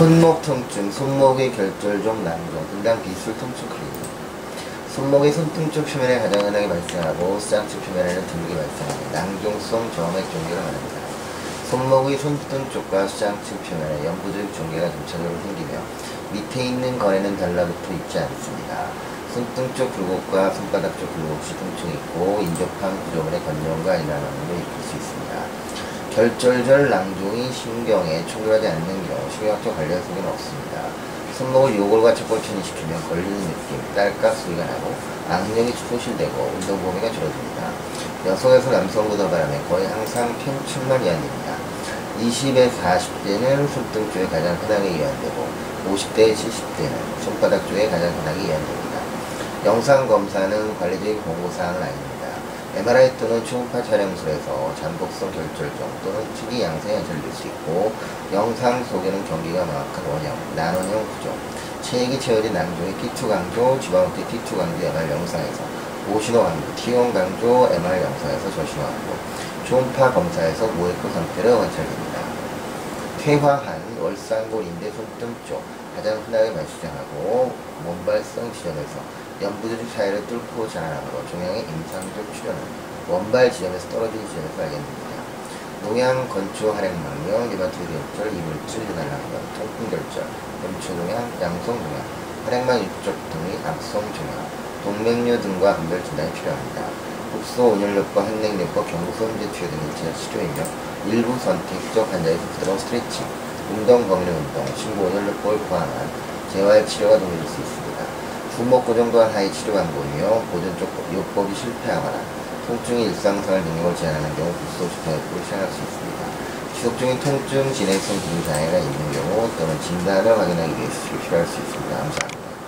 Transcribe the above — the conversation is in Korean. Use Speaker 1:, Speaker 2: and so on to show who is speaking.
Speaker 1: 손목 통증, 손목의 결절종 난종, 분당 비술 통증 클리닉. 손목의 쪽 표면에 가장 흔하게 발생하고 수장측 표면에는 드물게 발생하는 낭종성 저항맥 종괴를 말합니다. 손목의 손등 쪽과 수장측 표면에 연부적 종괴가 점차적으로 생기며 밑에 있는 건에는 달라붙어 있지 않습니다. 손등 쪽 굴곡과 손바닥 쪽 굴곡이 통증이 있고 인접한 구조물의 건조과 일어나는 일으킬 수 있습니다. 결절절 낭종이 신경에 충돌하지 않는 경우 신경학적 관련 소견은 없습니다. 손목을 요골과 척골천이 시키면 걸리는 느낌, 딸깍 소리가 나고 악령이 소실되고 운동 범위가 줄어듭니다. 여성에서 남성보다 바람에 거의 항상 편측만 이완됩니다. 20에 40대는 손등 쪽에 가장 흔하게 이완되고 50대 70대는 손바닥 쪽에 가장 흔하게 이완됩니다. 영상 검사는 관리적인 공고사항은 아닙니다. MRI 또는 초음파 촬영술에서 잠복성 결절종 또는 특이 양성이 연출될 수 있고 영상 속에는 경기가 명확한 원형, 난원형 구조, 체액이 채워진 낭종의 T2 강조, 지방호태 T2 강조 MR 영상에서 오신호 강조, T1 강조 MR 영상에서 저신호 강조, 초음파 검사에서 모에코 상태를 관찰됩니다. 퇴화한 월상골 인대 손등 쪽 가장 흔하게 발생하고 몸발성 지점에서 연부조직 사이를 뚫고 자라나므로 종양의 임상적 출현은 원발 지점에서 떨어진 지점에서 발견됩니다. 농양, 건초, 리마토이드 결절, 이물질, 유난랑경, 통풍결절, 염초동양, 양성동양, 할액망 육적 등의 악성 종양, 동맥류 등과 분별 진단이 필요합니다. 국소 온열력과 한냉력과 경소음제 투여 등의 인체적 치료이며 일부 선택적 환자의 부드러운 스트레칭, 운동 범위의 운동, 신고 온열력법을 포함한 재활 치료가 도움이 될 수 있습니다. 분목 고정 또한 하위 치료 보존 쪽 요법이 실패하거나 통증이 일상생활 능력을 제한하는 경우 주파요법을 시행할 수 있습니다. 지속적인 통증 진행성 기능 장애가 있는 경우 또는 진단을 확인하기 위해서 필요할 수 있습니다. 감사합니다.